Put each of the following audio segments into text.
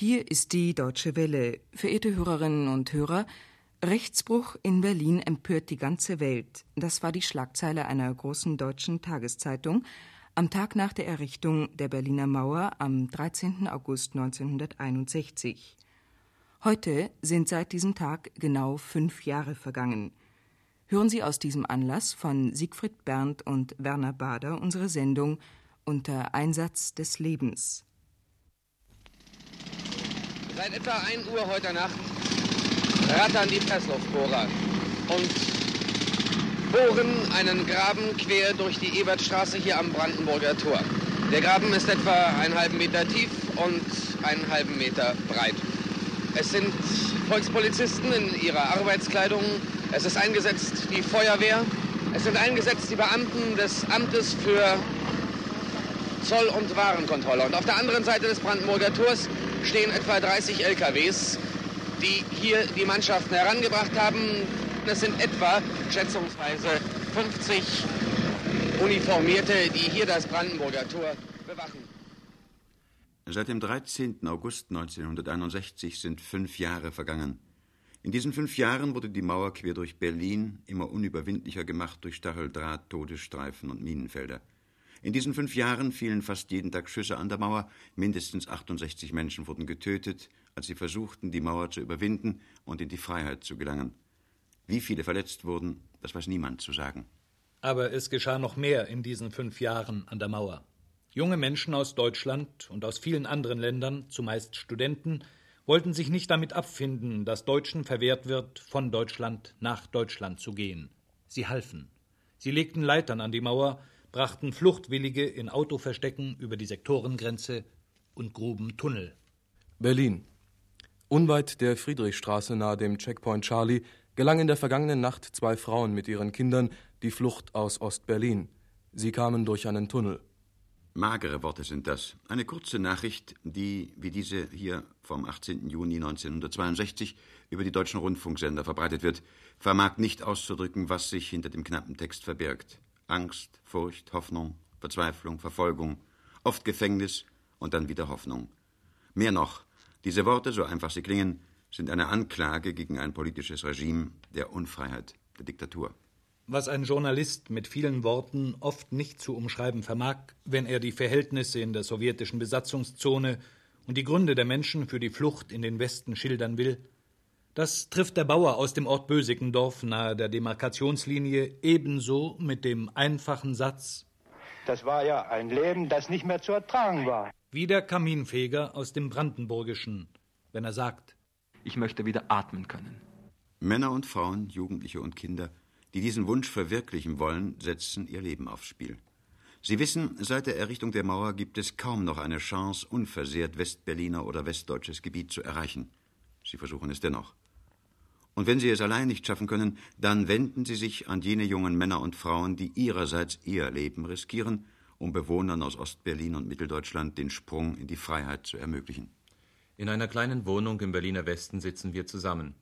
Hier ist die Deutsche Welle. Verehrte Hörerinnen und Hörer, Rechtsbruch in Berlin empört die ganze Welt. Das war die Schlagzeile einer großen deutschen Tageszeitung am Tag nach der Errichtung der Berliner Mauer am 13. August 1961. Heute sind seit diesem Tag genau fünf Jahre vergangen. Hören Sie aus diesem Anlass von Siegfried Berndt und Werner Bader unsere Sendung unter Einsatz des Lebens. Seit etwa 1 Uhr heute Nacht rattern die Pressluftbohrer und bohren einen Graben quer durch die Ebertstraße hier am Brandenburger Tor. Der Graben ist etwa einen halben Meter tief und einen halben Meter breit. Es sind Volkspolizisten in ihrer Arbeitskleidung. Es ist eingesetzt die Feuerwehr. Es sind eingesetzt die Beamten des Amtes für Zoll- und Warenkontrolle. Und auf der anderen Seite des Brandenburger Tors stehen etwa 30 LKWs, die hier die Mannschaften herangebracht haben. Das sind etwa schätzungsweise 50 Uniformierte, die hier das Brandenburger Tor bewachen. Seit dem 13. August 1961 sind fünf Jahre vergangen. In diesen fünf Jahren wurde die Mauer quer durch Berlin immer unüberwindlicher gemacht durch Stacheldraht, Todesstreifen und Minenfelder. In diesen fünf Jahren fielen fast jeden Tag Schüsse an der Mauer. Mindestens 68 Menschen wurden getötet, als sie versuchten, die Mauer zu überwinden und in die Freiheit zu gelangen. Wie viele verletzt wurden, das weiß niemand zu sagen. Aber es geschah noch mehr in diesen fünf Jahren an der Mauer. Junge Menschen aus Deutschland und aus vielen anderen Ländern, zumeist Studenten, wollten sich nicht damit abfinden, dass Deutschen verwehrt wird, von Deutschland nach Deutschland zu gehen. Sie halfen. Sie legten Leitern an die Mauer, brachten Fluchtwillige in Autoverstecken über die Sektorengrenze und gruben Tunnel. Berlin. Unweit der Friedrichstraße nahe dem Checkpoint Charlie gelang in der vergangenen Nacht zwei Frauen mit ihren Kindern die Flucht aus Ostberlin. Sie kamen durch einen Tunnel. Magere Worte sind das. Eine kurze Nachricht, die, wie diese hier vom 18. Juni 1962 über die deutschen Rundfunksender verbreitet wird, vermag nicht auszudrücken, was sich hinter dem knappen Text verbirgt. Angst, Furcht, Hoffnung, Verzweiflung, Verfolgung, oft Gefängnis und dann wieder Hoffnung. Mehr noch, diese Worte, so einfach sie klingen, sind eine Anklage gegen ein politisches Regime der Unfreiheit, der Diktatur. Was ein Journalist mit vielen Worten oft nicht zu umschreiben vermag, wenn er die Verhältnisse in der sowjetischen Besatzungszone und die Gründe der Menschen für die Flucht in den Westen schildern will, das trifft der Bauer aus dem Ort Bösikendorf nahe der Demarkationslinie ebenso mit dem einfachen Satz Das war ja ein Leben, das nicht mehr zu ertragen war. Wie der Kaminfeger aus dem Brandenburgischen, wenn er sagt Ich möchte wieder atmen können. Männer und Frauen, Jugendliche und Kinder, die diesen Wunsch verwirklichen wollen, setzen ihr Leben aufs Spiel. Sie wissen, seit der Errichtung der Mauer gibt es kaum noch eine Chance, unversehrt Westberliner oder westdeutsches Gebiet zu erreichen. Sie versuchen es dennoch. Und wenn Sie es allein nicht schaffen können, dann wenden Sie sich an jene jungen Männer und Frauen, die ihrerseits ihr Leben riskieren, um Bewohnern aus Ostberlin und Mitteldeutschland den Sprung in die Freiheit zu ermöglichen. In einer kleinen Wohnung im Berliner Westen sitzen wir zusammen.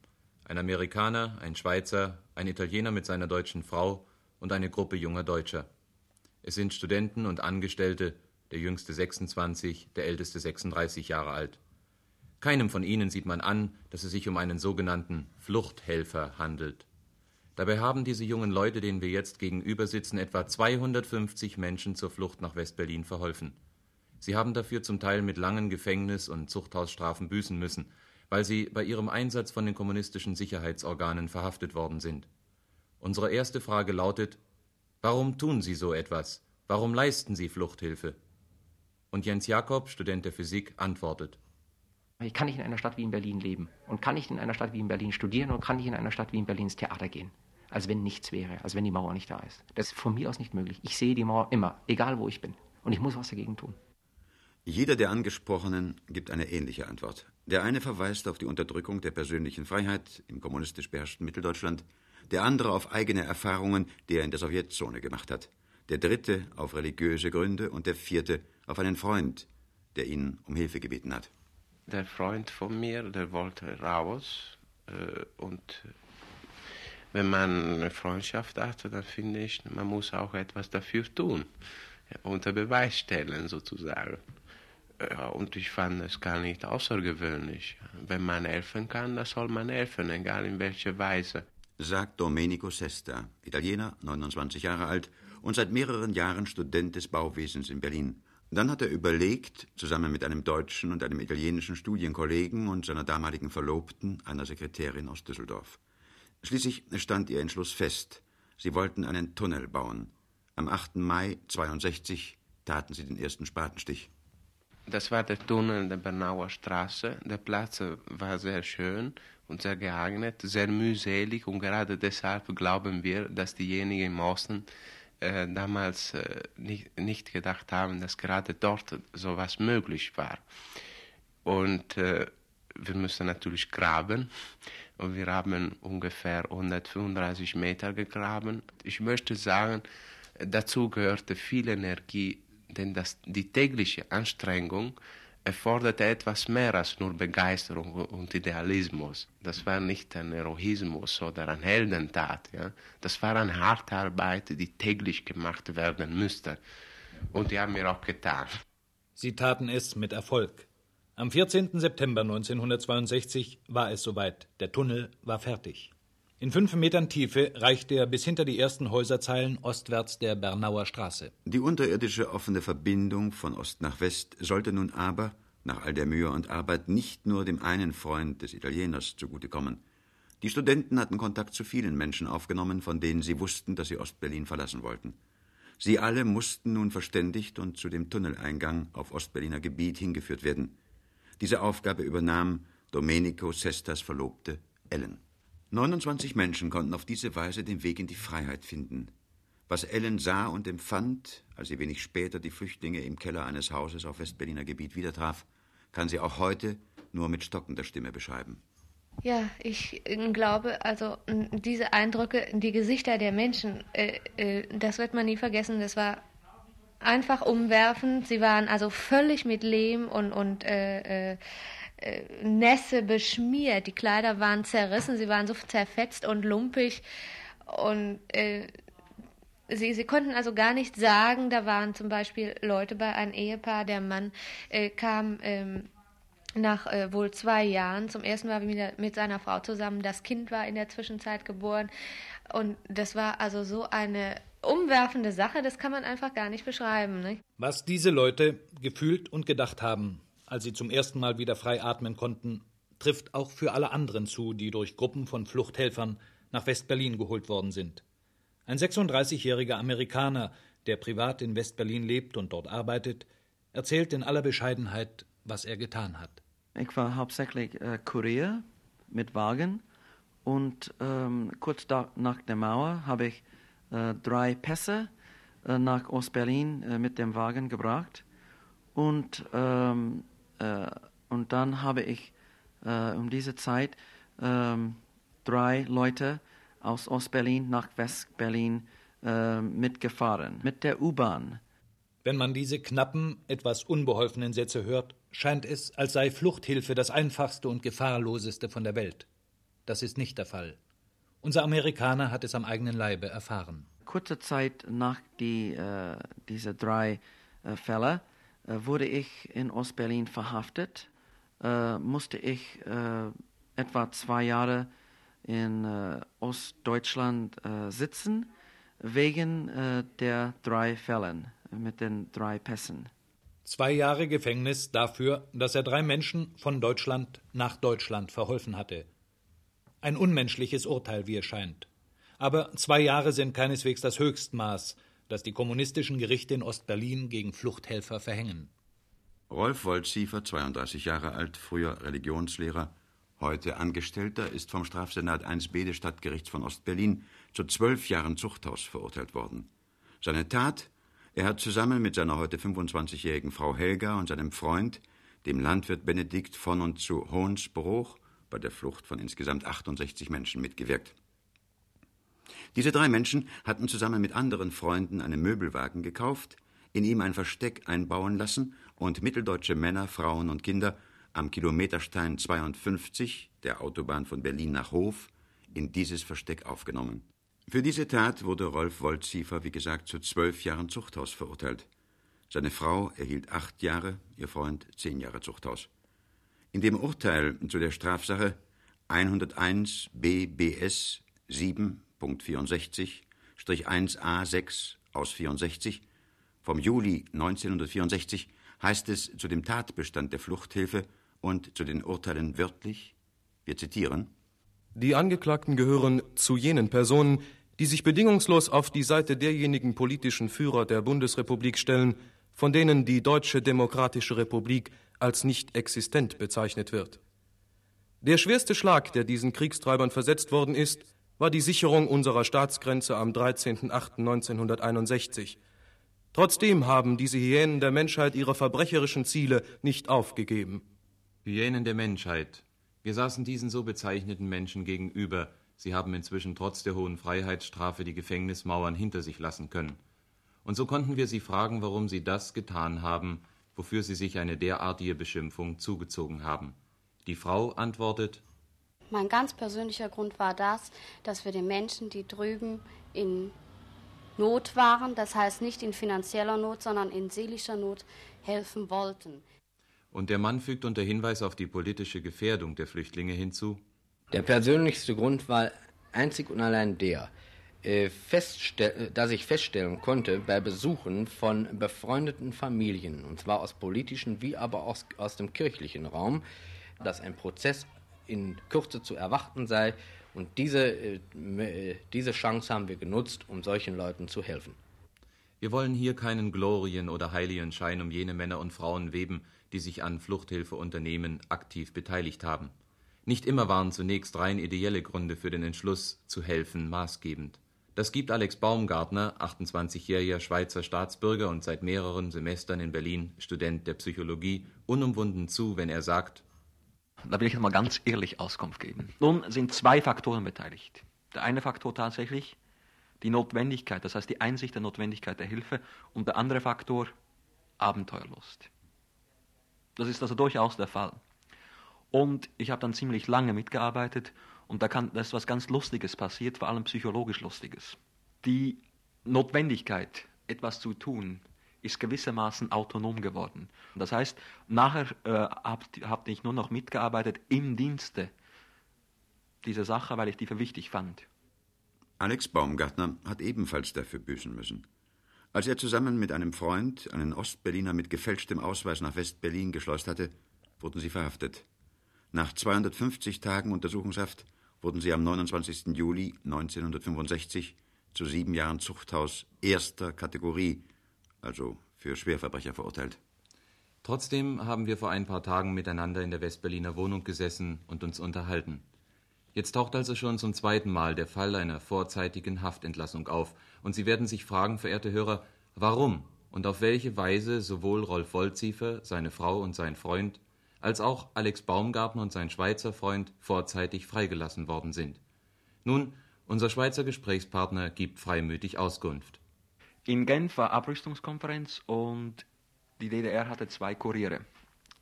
Ein Amerikaner, ein Schweizer, ein Italiener mit seiner deutschen Frau und eine Gruppe junger Deutscher. Es sind Studenten und Angestellte, der jüngste 26, der älteste 36 Jahre alt. Keinem von ihnen sieht man an, dass es sich um einen sogenannten Fluchthelfer handelt. Dabei haben diese jungen Leute, denen wir jetzt gegenüber sitzen, etwa 250 Menschen zur Flucht nach Westberlin verholfen. Sie haben dafür zum Teil mit langen Gefängnis- und Zuchthausstrafen büßen müssen, weil sie bei ihrem Einsatz von den kommunistischen Sicherheitsorganen verhaftet worden sind. Unsere erste Frage lautet, warum tun Sie so etwas? Warum leisten Sie Fluchthilfe? Und Jens Jakob, Student der Physik, antwortet, kann nicht in einer Stadt wie in Berlin leben und kann nicht in einer Stadt wie in Berlin studieren und kann nicht in einer Stadt wie in Berlin ins Theater gehen. Als wenn nichts wäre, als wenn die Mauer nicht da ist. Das ist von mir aus nicht möglich. Ich sehe die Mauer immer, egal wo ich bin. Und ich muss was dagegen tun. Jeder der Angesprochenen gibt eine ähnliche Antwort. Der eine verweist auf die Unterdrückung der persönlichen Freiheit im kommunistisch beherrschten Mitteldeutschland, der andere auf eigene Erfahrungen, die er in der Sowjetzone gemacht hat, der dritte auf religiöse Gründe und der vierte auf einen Freund, der ihn um Hilfe gebeten hat der Freund von mir, der wollte raus. Äh, und wenn man eine Freundschaft hat, dann finde ich, man muss auch etwas dafür tun. Unter Beweis stellen, sozusagen. Ja, und ich fand es gar nicht außergewöhnlich. Wenn man helfen kann, dann soll man helfen, egal in welcher Weise. Sagt Domenico Sesta, Italiener, 29 Jahre alt und seit mehreren Jahren Student des Bauwesens in Berlin. Dann hat er überlegt, zusammen mit einem deutschen und einem italienischen Studienkollegen und seiner damaligen Verlobten, einer Sekretärin aus Düsseldorf. Schließlich stand ihr Entschluss fest. Sie wollten einen Tunnel bauen. Am 8. Mai 62 taten sie den ersten Spatenstich. Das war der Tunnel der Bernauer Straße. Der Platz war sehr schön und sehr geeignet, sehr mühselig und gerade deshalb glauben wir, dass diejenigen im Osten äh, damals äh, nicht, nicht gedacht haben, dass gerade dort sowas möglich war. Und äh, wir müssen natürlich graben und wir haben ungefähr 135 Meter gegraben. Ich möchte sagen, dazu gehörte viel Energie denn das, die tägliche Anstrengung erforderte etwas mehr als nur Begeisterung und Idealismus. Das war nicht ein Heroismus oder eine Heldentat. Ja? Das war eine harte Arbeit, die täglich gemacht werden müsste. Und die haben wir auch getan. Sie taten es mit Erfolg. Am 14. September 1962 war es soweit. Der Tunnel war fertig. In fünf Metern Tiefe reicht er bis hinter die ersten Häuserzeilen ostwärts der Bernauer Straße. Die unterirdische offene Verbindung von Ost nach West sollte nun aber, nach all der Mühe und Arbeit, nicht nur dem einen Freund des Italieners zugutekommen. Die Studenten hatten Kontakt zu vielen Menschen aufgenommen, von denen sie wussten, dass sie Ostberlin verlassen wollten. Sie alle mussten nun verständigt und zu dem Tunneleingang auf Ostberliner Gebiet hingeführt werden. Diese Aufgabe übernahm Domenico Sestas Verlobte Ellen. 29 Menschen konnten auf diese Weise den Weg in die Freiheit finden. Was Ellen sah und empfand, als sie wenig später die Flüchtlinge im Keller eines Hauses auf Westberliner Gebiet wieder traf, kann sie auch heute nur mit stockender Stimme beschreiben. Ja, ich äh, glaube, also diese Eindrücke, die Gesichter der Menschen, äh, äh, das wird man nie vergessen. Das war einfach umwerfend. Sie waren also völlig mit Lehm und, und äh äh, Nässe beschmiert. Die Kleider waren zerrissen, sie waren so zerfetzt und lumpig und äh, sie, sie konnten also gar nicht sagen. Da waren zum Beispiel Leute bei einem Ehepaar, der Mann äh, kam ähm, nach äh, wohl zwei Jahren zum ersten Mal mit, mit seiner Frau zusammen. Das Kind war in der Zwischenzeit geboren und das war also so eine umwerfende Sache, das kann man einfach gar nicht beschreiben. Ne? Was diese Leute gefühlt und gedacht haben, als sie zum ersten Mal wieder frei atmen konnten, trifft auch für alle anderen zu, die durch Gruppen von Fluchthelfern nach West-Berlin geholt worden sind. Ein 36-jähriger Amerikaner, der privat in West-Berlin lebt und dort arbeitet, erzählt in aller Bescheidenheit, was er getan hat. Ich war hauptsächlich äh, Kurier mit Wagen und ähm, kurz da, nach der Mauer habe ich äh, drei Pässe äh, nach Ost-Berlin äh, mit dem Wagen gebracht und ähm, äh, und dann habe ich äh, um diese Zeit ähm, drei Leute aus Ostberlin nach Westberlin äh, mitgefahren, mit der U-Bahn. Wenn man diese knappen, etwas unbeholfenen Sätze hört, scheint es, als sei Fluchthilfe das einfachste und gefahrloseste von der Welt. Das ist nicht der Fall. Unser Amerikaner hat es am eigenen Leibe erfahren. Kurze Zeit nach die, äh, diese drei äh, Fälle äh, wurde ich in Ostberlin verhaftet, äh, musste ich äh, etwa zwei Jahre in Ostdeutschland sitzen, wegen der drei Fällen mit den drei Pässen. Zwei Jahre Gefängnis dafür, dass er drei Menschen von Deutschland nach Deutschland verholfen hatte. Ein unmenschliches Urteil, wie es scheint. Aber zwei Jahre sind keineswegs das Höchstmaß, das die kommunistischen Gerichte in Ostberlin gegen Fluchthelfer verhängen. Rolf Wolziefer, 32 Jahre alt, früher Religionslehrer, heute Angestellter, ist vom Strafsenat 1b des Stadtgerichts von Ostberlin zu zwölf Jahren Zuchthaus verurteilt worden. Seine Tat? Er hat zusammen mit seiner heute 25-jährigen Frau Helga und seinem Freund, dem Landwirt Benedikt von und zu Hohnsbruch, bei der Flucht von insgesamt 68 Menschen mitgewirkt. Diese drei Menschen hatten zusammen mit anderen Freunden einen Möbelwagen gekauft, in ihm ein Versteck einbauen lassen und mitteldeutsche Männer, Frauen und Kinder am Kilometerstein 52 der Autobahn von Berlin nach Hof in dieses Versteck aufgenommen. Für diese Tat wurde Rolf Wolziefer, wie gesagt, zu zwölf Jahren Zuchthaus verurteilt. Seine Frau erhielt acht Jahre, ihr Freund zehn Jahre Zuchthaus. In dem Urteil zu der Strafsache 101 BBS 7.64-1a6 aus 64 vom Juli 1964 heißt es zu dem Tatbestand der Fluchthilfe und zu den Urteilen wörtlich, wir zitieren, Die Angeklagten gehören zu jenen Personen, die sich bedingungslos auf die Seite derjenigen politischen Führer der Bundesrepublik stellen, von denen die Deutsche Demokratische Republik als nicht existent bezeichnet wird. Der schwerste Schlag, der diesen Kriegstreibern versetzt worden ist, war die Sicherung unserer Staatsgrenze am 13.08.1961. Trotzdem haben diese Hyänen der Menschheit ihre verbrecherischen Ziele nicht aufgegeben. Hyänen der Menschheit. Wir saßen diesen so bezeichneten Menschen gegenüber. Sie haben inzwischen trotz der hohen Freiheitsstrafe die Gefängnismauern hinter sich lassen können. Und so konnten wir sie fragen, warum sie das getan haben, wofür sie sich eine derartige Beschimpfung zugezogen haben. Die Frau antwortet Mein ganz persönlicher Grund war das, dass wir den Menschen, die drüben in Not waren, das heißt nicht in finanzieller Not, sondern in seelischer Not, helfen wollten. Und der Mann fügt unter Hinweis auf die politische Gefährdung der Flüchtlinge hinzu. Der persönlichste Grund war einzig und allein der, äh, dass ich feststellen konnte bei Besuchen von befreundeten Familien, und zwar aus politischen wie aber aus, aus dem kirchlichen Raum, dass ein Prozess in Kürze zu erwarten sei. Und diese, äh, diese Chance haben wir genutzt, um solchen Leuten zu helfen. Wir wollen hier keinen Glorien- oder Heiligenschein um jene Männer und Frauen weben, die sich an Fluchthilfeunternehmen aktiv beteiligt haben. Nicht immer waren zunächst rein ideelle Gründe für den Entschluss, zu helfen, maßgebend. Das gibt Alex Baumgartner, 28-jähriger Schweizer Staatsbürger und seit mehreren Semestern in Berlin Student der Psychologie, unumwunden zu, wenn er sagt, da will ich mal ganz ehrlich Auskunft geben. Nun sind zwei Faktoren beteiligt. Der eine Faktor tatsächlich die Notwendigkeit, das heißt die Einsicht der Notwendigkeit der Hilfe und der andere Faktor Abenteuerlust. Das ist also durchaus der Fall. Und ich habe dann ziemlich lange mitgearbeitet und da, kann, da ist was ganz Lustiges passiert, vor allem psychologisch Lustiges. Die Notwendigkeit, etwas zu tun, ist gewissermaßen autonom geworden. Das heißt, nachher äh, habe hab ich nur noch mitgearbeitet im Dienste dieser Sache, weil ich die für wichtig fand. Alex Baumgartner hat ebenfalls dafür büßen müssen. Als er zusammen mit einem Freund einen Ostberliner mit gefälschtem Ausweis nach West-Berlin geschleust hatte, wurden sie verhaftet. Nach 250 Tagen Untersuchungshaft wurden sie am 29. Juli 1965 zu sieben Jahren Zuchthaus erster Kategorie, also für Schwerverbrecher verurteilt. Trotzdem haben wir vor ein paar Tagen miteinander in der Westberliner Wohnung gesessen und uns unterhalten. Jetzt taucht also schon zum zweiten Mal der Fall einer vorzeitigen Haftentlassung auf, und Sie werden sich fragen, verehrte Hörer, warum und auf welche Weise sowohl Rolf Wolziefer, seine Frau und sein Freund, als auch Alex Baumgartner und sein Schweizer Freund vorzeitig freigelassen worden sind. Nun, unser Schweizer Gesprächspartner gibt freimütig Auskunft. In Genf war Abrüstungskonferenz und die DDR hatte zwei Kuriere.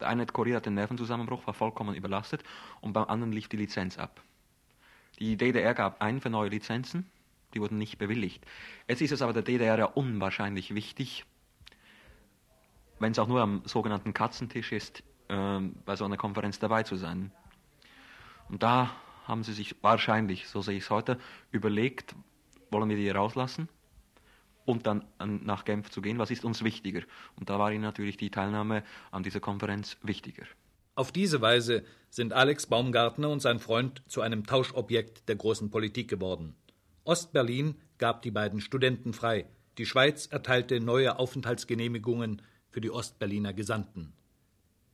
Der eine Kurier hatte einen Nervenzusammenbruch, war vollkommen überlastet und beim anderen lief die Lizenz ab. Die DDR gab ein für neue Lizenzen, die wurden nicht bewilligt. Jetzt ist es aber der DDR ja unwahrscheinlich wichtig, wenn es auch nur am sogenannten Katzentisch ist, äh, bei so einer Konferenz dabei zu sein. Und da haben sie sich wahrscheinlich, so sehe ich es heute, überlegt, wollen wir die rauslassen und dann nach Genf zu gehen, was ist uns wichtiger? Und da war ihnen natürlich die Teilnahme an dieser Konferenz wichtiger. Auf diese Weise sind Alex Baumgartner und sein Freund zu einem Tauschobjekt der großen Politik geworden. Ostberlin gab die beiden Studenten frei, die Schweiz erteilte neue Aufenthaltsgenehmigungen für die Ostberliner Gesandten.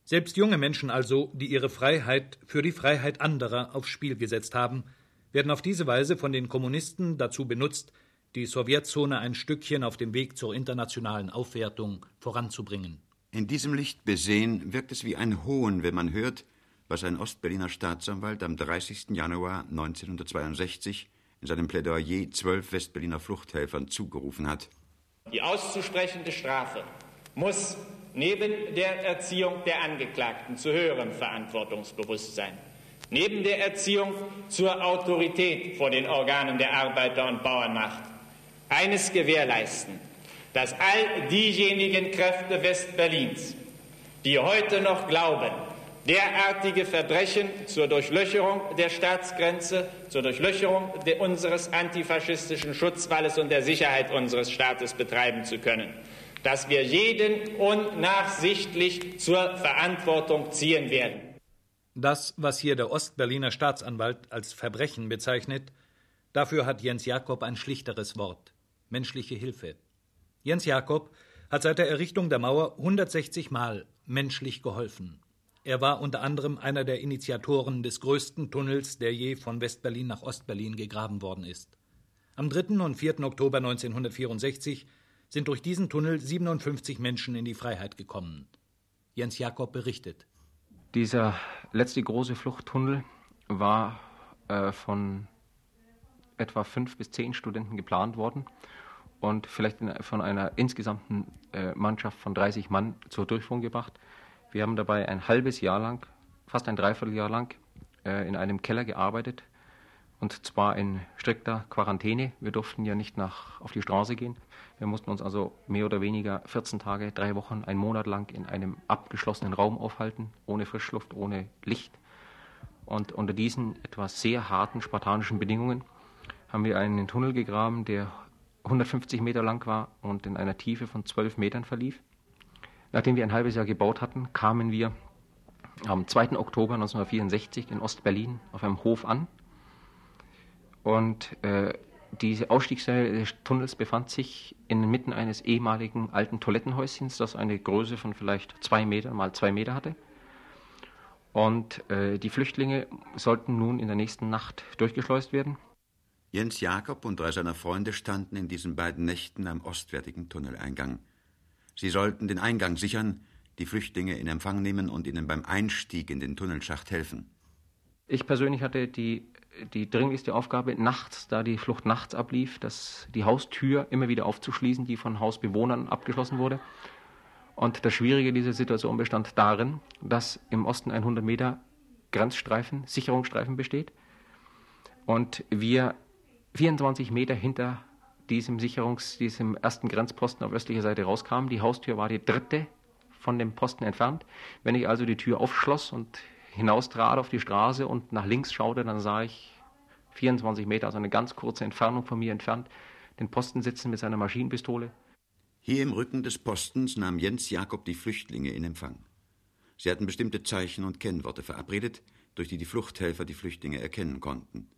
Selbst junge Menschen also, die ihre Freiheit für die Freiheit anderer aufs Spiel gesetzt haben, werden auf diese Weise von den Kommunisten dazu benutzt, die Sowjetzone ein Stückchen auf dem Weg zur internationalen Aufwertung voranzubringen. In diesem Licht besehen wirkt es wie ein Hohn, wenn man hört, was ein Ostberliner Staatsanwalt am 30. Januar 1962 in seinem Plädoyer zwölf Westberliner Fluchthelfern zugerufen hat. Die auszusprechende Strafe muss neben der Erziehung der Angeklagten zu höherem Verantwortungsbewusstsein, neben der Erziehung zur Autorität vor den Organen der Arbeiter- und Bauernmacht eines gewährleisten, dass all diejenigen Kräfte Westberlins, die heute noch glauben, derartige Verbrechen zur Durchlöcherung der Staatsgrenze, zur Durchlöcherung unseres antifaschistischen Schutzwalles und der Sicherheit unseres Staates betreiben zu können, dass wir jeden unnachsichtlich zur Verantwortung ziehen werden. Das, was hier der Ostberliner Staatsanwalt als Verbrechen bezeichnet, dafür hat Jens Jakob ein schlichteres Wort menschliche Hilfe. Jens Jakob hat seit der Errichtung der Mauer 160 Mal menschlich geholfen. Er war unter anderem einer der Initiatoren des größten Tunnels, der je von Westberlin nach Ostberlin gegraben worden ist. Am 3. und 4. Oktober 1964 sind durch diesen Tunnel 57 Menschen in die Freiheit gekommen. Jens Jakob berichtet. Dieser letzte große Fluchttunnel war äh, von etwa fünf bis zehn Studenten geplant worden und vielleicht von einer insgesamten äh, Mannschaft von 30 Mann zur Durchführung gebracht. Wir haben dabei ein halbes Jahr lang, fast ein Dreivierteljahr lang, äh, in einem Keller gearbeitet und zwar in strikter Quarantäne. Wir durften ja nicht nach, auf die Straße gehen. Wir mussten uns also mehr oder weniger 14 Tage, drei Wochen, einen Monat lang in einem abgeschlossenen Raum aufhalten, ohne Frischluft, ohne Licht. Und unter diesen etwas sehr harten spartanischen Bedingungen haben wir einen Tunnel gegraben, der 150 Meter lang war und in einer Tiefe von 12 Metern verlief. Nachdem wir ein halbes Jahr gebaut hatten, kamen wir am 2. Oktober 1964 in Ostberlin auf einem Hof an. Und äh, diese Ausstiegsseite des Tunnels befand sich inmitten eines ehemaligen alten Toilettenhäuschens, das eine Größe von vielleicht zwei Meter mal zwei Meter hatte. Und äh, die Flüchtlinge sollten nun in der nächsten Nacht durchgeschleust werden. Jens Jakob und drei seiner Freunde standen in diesen beiden Nächten am ostwärtigen Tunneleingang. Sie sollten den Eingang sichern, die Flüchtlinge in Empfang nehmen und ihnen beim Einstieg in den Tunnelschacht helfen. Ich persönlich hatte die, die dringlichste Aufgabe, nachts, da die Flucht nachts ablief, dass die Haustür immer wieder aufzuschließen, die von Hausbewohnern abgeschlossen wurde. Und das Schwierige dieser Situation bestand darin, dass im Osten ein 100 Meter Grenzstreifen, Sicherungsstreifen besteht und wir 24 Meter hinter diesem Sicherungs-, diesem ersten Grenzposten auf östlicher Seite rauskam. Die Haustür war die dritte von dem Posten entfernt. Wenn ich also die Tür aufschloss und hinaustrat auf die Straße und nach links schaute, dann sah ich 24 Meter, also eine ganz kurze Entfernung von mir entfernt, den Posten sitzen mit seiner Maschinenpistole. Hier im Rücken des Postens nahm Jens Jakob die Flüchtlinge in Empfang. Sie hatten bestimmte Zeichen und Kennworte verabredet, durch die die Fluchthelfer die Flüchtlinge erkennen konnten.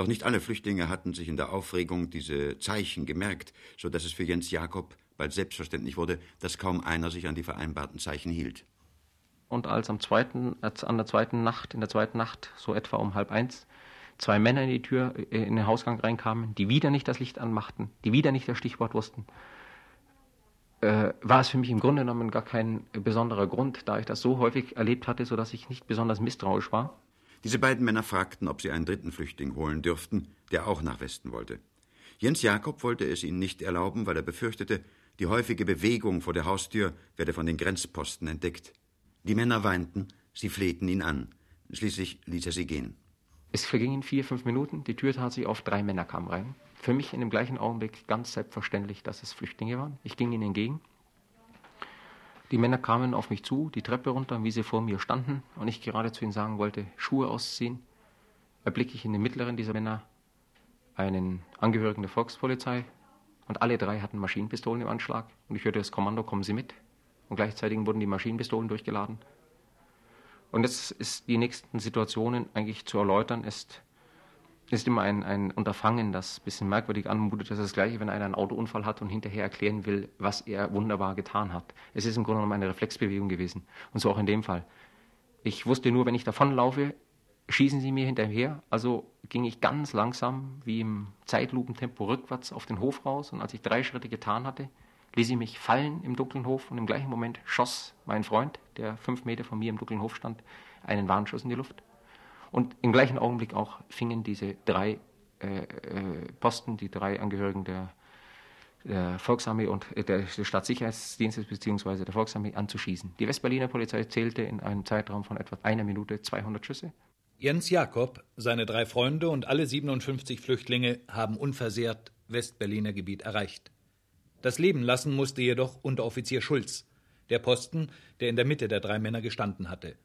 Doch nicht alle Flüchtlinge hatten sich in der Aufregung diese Zeichen gemerkt, so dass es für Jens Jakob bald selbstverständlich wurde, dass kaum einer sich an die vereinbarten Zeichen hielt. Und als am zweiten, als an der zweiten Nacht, in der zweiten Nacht, so etwa um halb eins, zwei Männer in die Tür, äh, in den Hausgang reinkamen, die wieder nicht das Licht anmachten, die wieder nicht das Stichwort wussten, äh, war es für mich im Grunde genommen gar kein besonderer Grund, da ich das so häufig erlebt hatte, sodass ich nicht besonders misstrauisch war. Diese beiden Männer fragten, ob sie einen dritten Flüchtling holen dürften, der auch nach Westen wollte. Jens Jakob wollte es ihnen nicht erlauben, weil er befürchtete, die häufige Bewegung vor der Haustür werde von den Grenzposten entdeckt. Die Männer weinten, sie flehten ihn an. Schließlich ließ er sie gehen. Es vergingen vier, fünf Minuten, die Tür tat sich auf, drei Männer kamen rein. Für mich in dem gleichen Augenblick ganz selbstverständlich, dass es Flüchtlinge waren. Ich ging ihnen entgegen. Die Männer kamen auf mich zu, die Treppe runter, wie sie vor mir standen, und ich gerade zu ihnen sagen wollte, Schuhe ausziehen, erblicke ich in den mittleren dieser Männer einen Angehörigen der Volkspolizei, und alle drei hatten Maschinenpistolen im Anschlag, und ich hörte das Kommando, kommen Sie mit, und gleichzeitig wurden die Maschinenpistolen durchgeladen. Und jetzt ist die nächsten Situationen eigentlich zu erläutern, ist ist immer ein, ein Unterfangen, das ein bisschen merkwürdig anmutet. Das ist das Gleiche, wenn einer einen Autounfall hat und hinterher erklären will, was er wunderbar getan hat. Es ist im Grunde genommen eine Reflexbewegung gewesen. Und so auch in dem Fall. Ich wusste nur, wenn ich davonlaufe, schießen sie mir hinterher. Also ging ich ganz langsam, wie im Zeitlupentempo, rückwärts auf den Hof raus. Und als ich drei Schritte getan hatte, ließ ich mich fallen im dunklen Hof. Und im gleichen Moment schoss mein Freund, der fünf Meter von mir im dunklen Hof stand, einen Warnschuss in die Luft. Und im gleichen Augenblick auch fingen diese drei äh, äh, Posten, die drei Angehörigen der, der Volksarmee und äh, des Staatssicherheitsdienstes bzw. der Volksarmee an zu schießen. Die Westberliner Polizei zählte in einem Zeitraum von etwa einer Minute 200 Schüsse. Jens Jakob, seine drei Freunde und alle 57 Flüchtlinge haben unversehrt Westberliner Gebiet erreicht. Das Leben lassen musste jedoch Unteroffizier Schulz, der Posten, der in der Mitte der drei Männer gestanden hatte.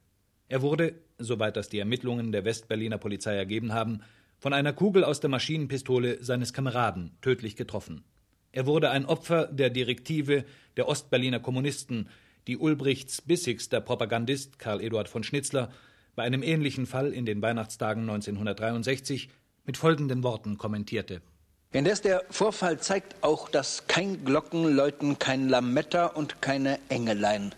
Er wurde, soweit das die Ermittlungen der Westberliner Polizei ergeben haben, von einer Kugel aus der Maschinenpistole seines Kameraden tödlich getroffen. Er wurde ein Opfer der Direktive der Ostberliner Kommunisten, die Ulbrichts bissigster Propagandist Karl Eduard von Schnitzler bei einem ähnlichen Fall in den Weihnachtstagen 1963 mit folgenden Worten kommentierte. Indes der Vorfall zeigt auch, dass kein Glockenläuten, kein Lametta und keine Engelein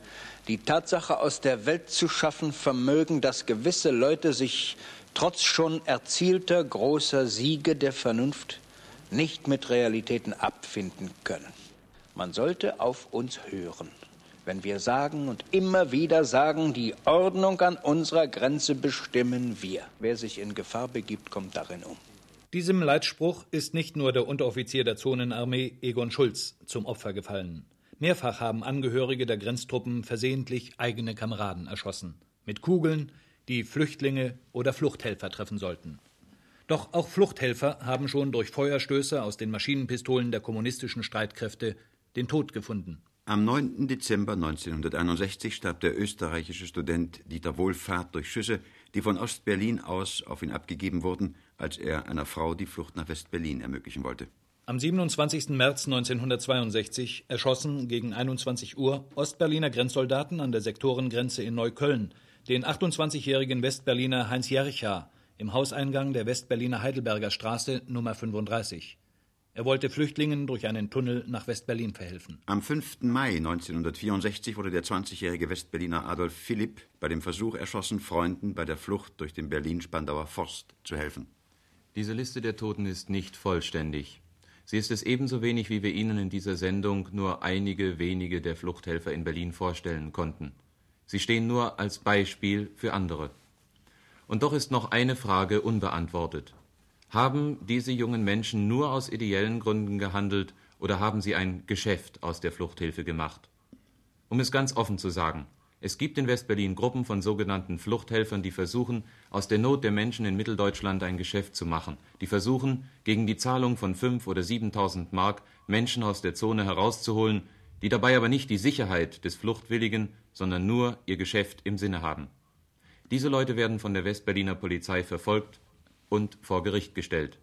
die Tatsache aus der Welt zu schaffen vermögen, dass gewisse Leute sich trotz schon erzielter großer Siege der Vernunft nicht mit Realitäten abfinden können. Man sollte auf uns hören, wenn wir sagen und immer wieder sagen, die Ordnung an unserer Grenze bestimmen wir. Wer sich in Gefahr begibt, kommt darin um. Diesem Leitspruch ist nicht nur der Unteroffizier der Zonenarmee Egon Schulz zum Opfer gefallen. Mehrfach haben Angehörige der Grenztruppen versehentlich eigene Kameraden erschossen. Mit Kugeln, die Flüchtlinge oder Fluchthelfer treffen sollten. Doch auch Fluchthelfer haben schon durch Feuerstöße aus den Maschinenpistolen der kommunistischen Streitkräfte den Tod gefunden. Am 9. Dezember 1961 starb der österreichische Student Dieter Wohlfahrt durch Schüsse, die von Ostberlin aus auf ihn abgegeben wurden, als er einer Frau die Flucht nach Westberlin ermöglichen wollte. Am 27. März 1962 erschossen gegen 21 Uhr Ostberliner Grenzsoldaten an der Sektorengrenze in Neukölln den 28-jährigen Westberliner Heinz Jercha im Hauseingang der Westberliner Heidelberger Straße Nummer 35. Er wollte Flüchtlingen durch einen Tunnel nach Westberlin verhelfen. Am 5. Mai 1964 wurde der 20-jährige Westberliner Adolf Philipp bei dem Versuch erschossen, Freunden bei der Flucht durch den Berlin-Spandauer Forst zu helfen. Diese Liste der Toten ist nicht vollständig. Sie ist es ebenso wenig, wie wir Ihnen in dieser Sendung nur einige wenige der Fluchthelfer in Berlin vorstellen konnten. Sie stehen nur als Beispiel für andere. Und doch ist noch eine Frage unbeantwortet. Haben diese jungen Menschen nur aus ideellen Gründen gehandelt oder haben sie ein Geschäft aus der Fluchthilfe gemacht? Um es ganz offen zu sagen, es gibt in Westberlin Gruppen von sogenannten Fluchthelfern, die versuchen, aus der Not der Menschen in Mitteldeutschland ein Geschäft zu machen, die versuchen, gegen die Zahlung von fünf oder siebentausend Mark Menschen aus der Zone herauszuholen, die dabei aber nicht die Sicherheit des Fluchtwilligen, sondern nur ihr Geschäft im Sinne haben. Diese Leute werden von der Westberliner Polizei verfolgt und vor Gericht gestellt.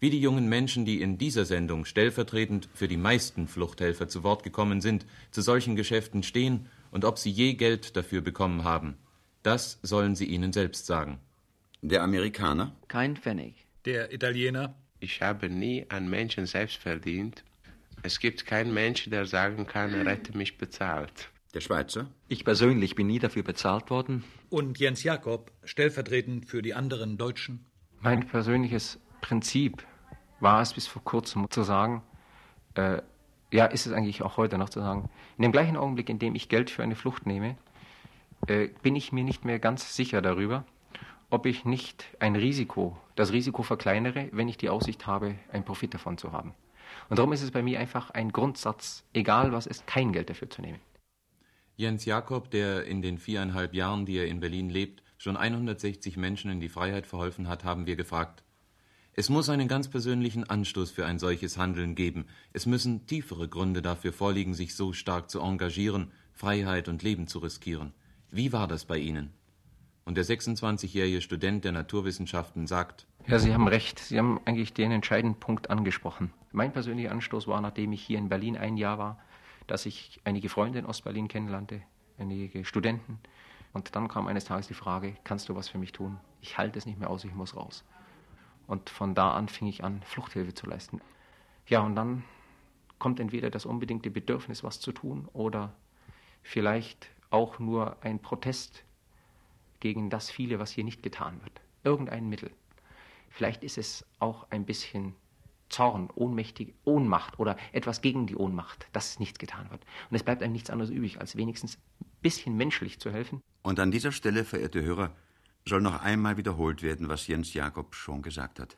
Wie die jungen Menschen, die in dieser Sendung stellvertretend für die meisten Fluchthelfer zu Wort gekommen sind, zu solchen Geschäften stehen und ob sie je Geld dafür bekommen haben, das sollen sie ihnen selbst sagen. Der Amerikaner? Kein Pfennig. Der Italiener? Ich habe nie einen Menschen selbst verdient. Es gibt keinen Menschen, der sagen kann, er hätte mich bezahlt. Der Schweizer? Ich persönlich bin nie dafür bezahlt worden. Und Jens Jakob, stellvertretend für die anderen Deutschen? Mein persönliches Prinzip war es bis vor kurzem zu sagen, äh, ja, ist es eigentlich auch heute noch zu sagen, in dem gleichen Augenblick, in dem ich Geld für eine Flucht nehme, äh, bin ich mir nicht mehr ganz sicher darüber, ob ich nicht ein Risiko, das Risiko verkleinere, wenn ich die Aussicht habe, einen Profit davon zu haben. Und darum ist es bei mir einfach ein Grundsatz, egal was ist, kein Geld dafür zu nehmen. Jens Jakob, der in den viereinhalb Jahren, die er in Berlin lebt, schon 160 Menschen in die Freiheit verholfen hat, haben wir gefragt. Es muss einen ganz persönlichen Anstoß für ein solches Handeln geben. Es müssen tiefere Gründe dafür vorliegen, sich so stark zu engagieren, Freiheit und Leben zu riskieren. Wie war das bei Ihnen? Und der 26-jährige Student der Naturwissenschaften sagt, ja, Sie haben recht. Sie haben eigentlich den entscheidenden Punkt angesprochen. Mein persönlicher Anstoß war, nachdem ich hier in Berlin ein Jahr war, dass ich einige Freunde in Ostberlin kennenlernte, einige Studenten. Und dann kam eines Tages die Frage, kannst du was für mich tun? Ich halte es nicht mehr aus, ich muss raus. Und von da an fing ich an, Fluchthilfe zu leisten. Ja, und dann kommt entweder das unbedingte Bedürfnis, was zu tun, oder vielleicht auch nur ein Protest gegen das viele, was hier nicht getan wird. Irgendein Mittel. Vielleicht ist es auch ein bisschen Zorn, ohnmächtig, Ohnmacht oder etwas gegen die Ohnmacht, dass nichts getan wird. Und es bleibt einem nichts anderes übrig, als wenigstens ein bisschen menschlich zu helfen. Und an dieser Stelle, verehrte Hörer, soll noch einmal wiederholt werden, was Jens Jakob schon gesagt hat.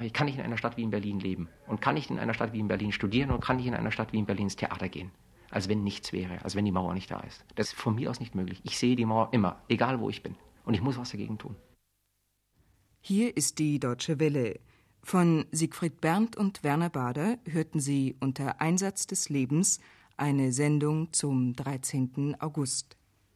Ich kann nicht in einer Stadt wie in Berlin leben und kann nicht in einer Stadt wie in Berlin studieren und kann nicht in einer Stadt wie in Berlin ins Theater gehen. Als wenn nichts wäre, als wenn die Mauer nicht da ist. Das ist von mir aus nicht möglich. Ich sehe die Mauer immer, egal wo ich bin. Und ich muss was dagegen tun. Hier ist die Deutsche Welle. Von Siegfried Berndt und Werner Bader hörten Sie unter Einsatz des Lebens eine Sendung zum 13. August.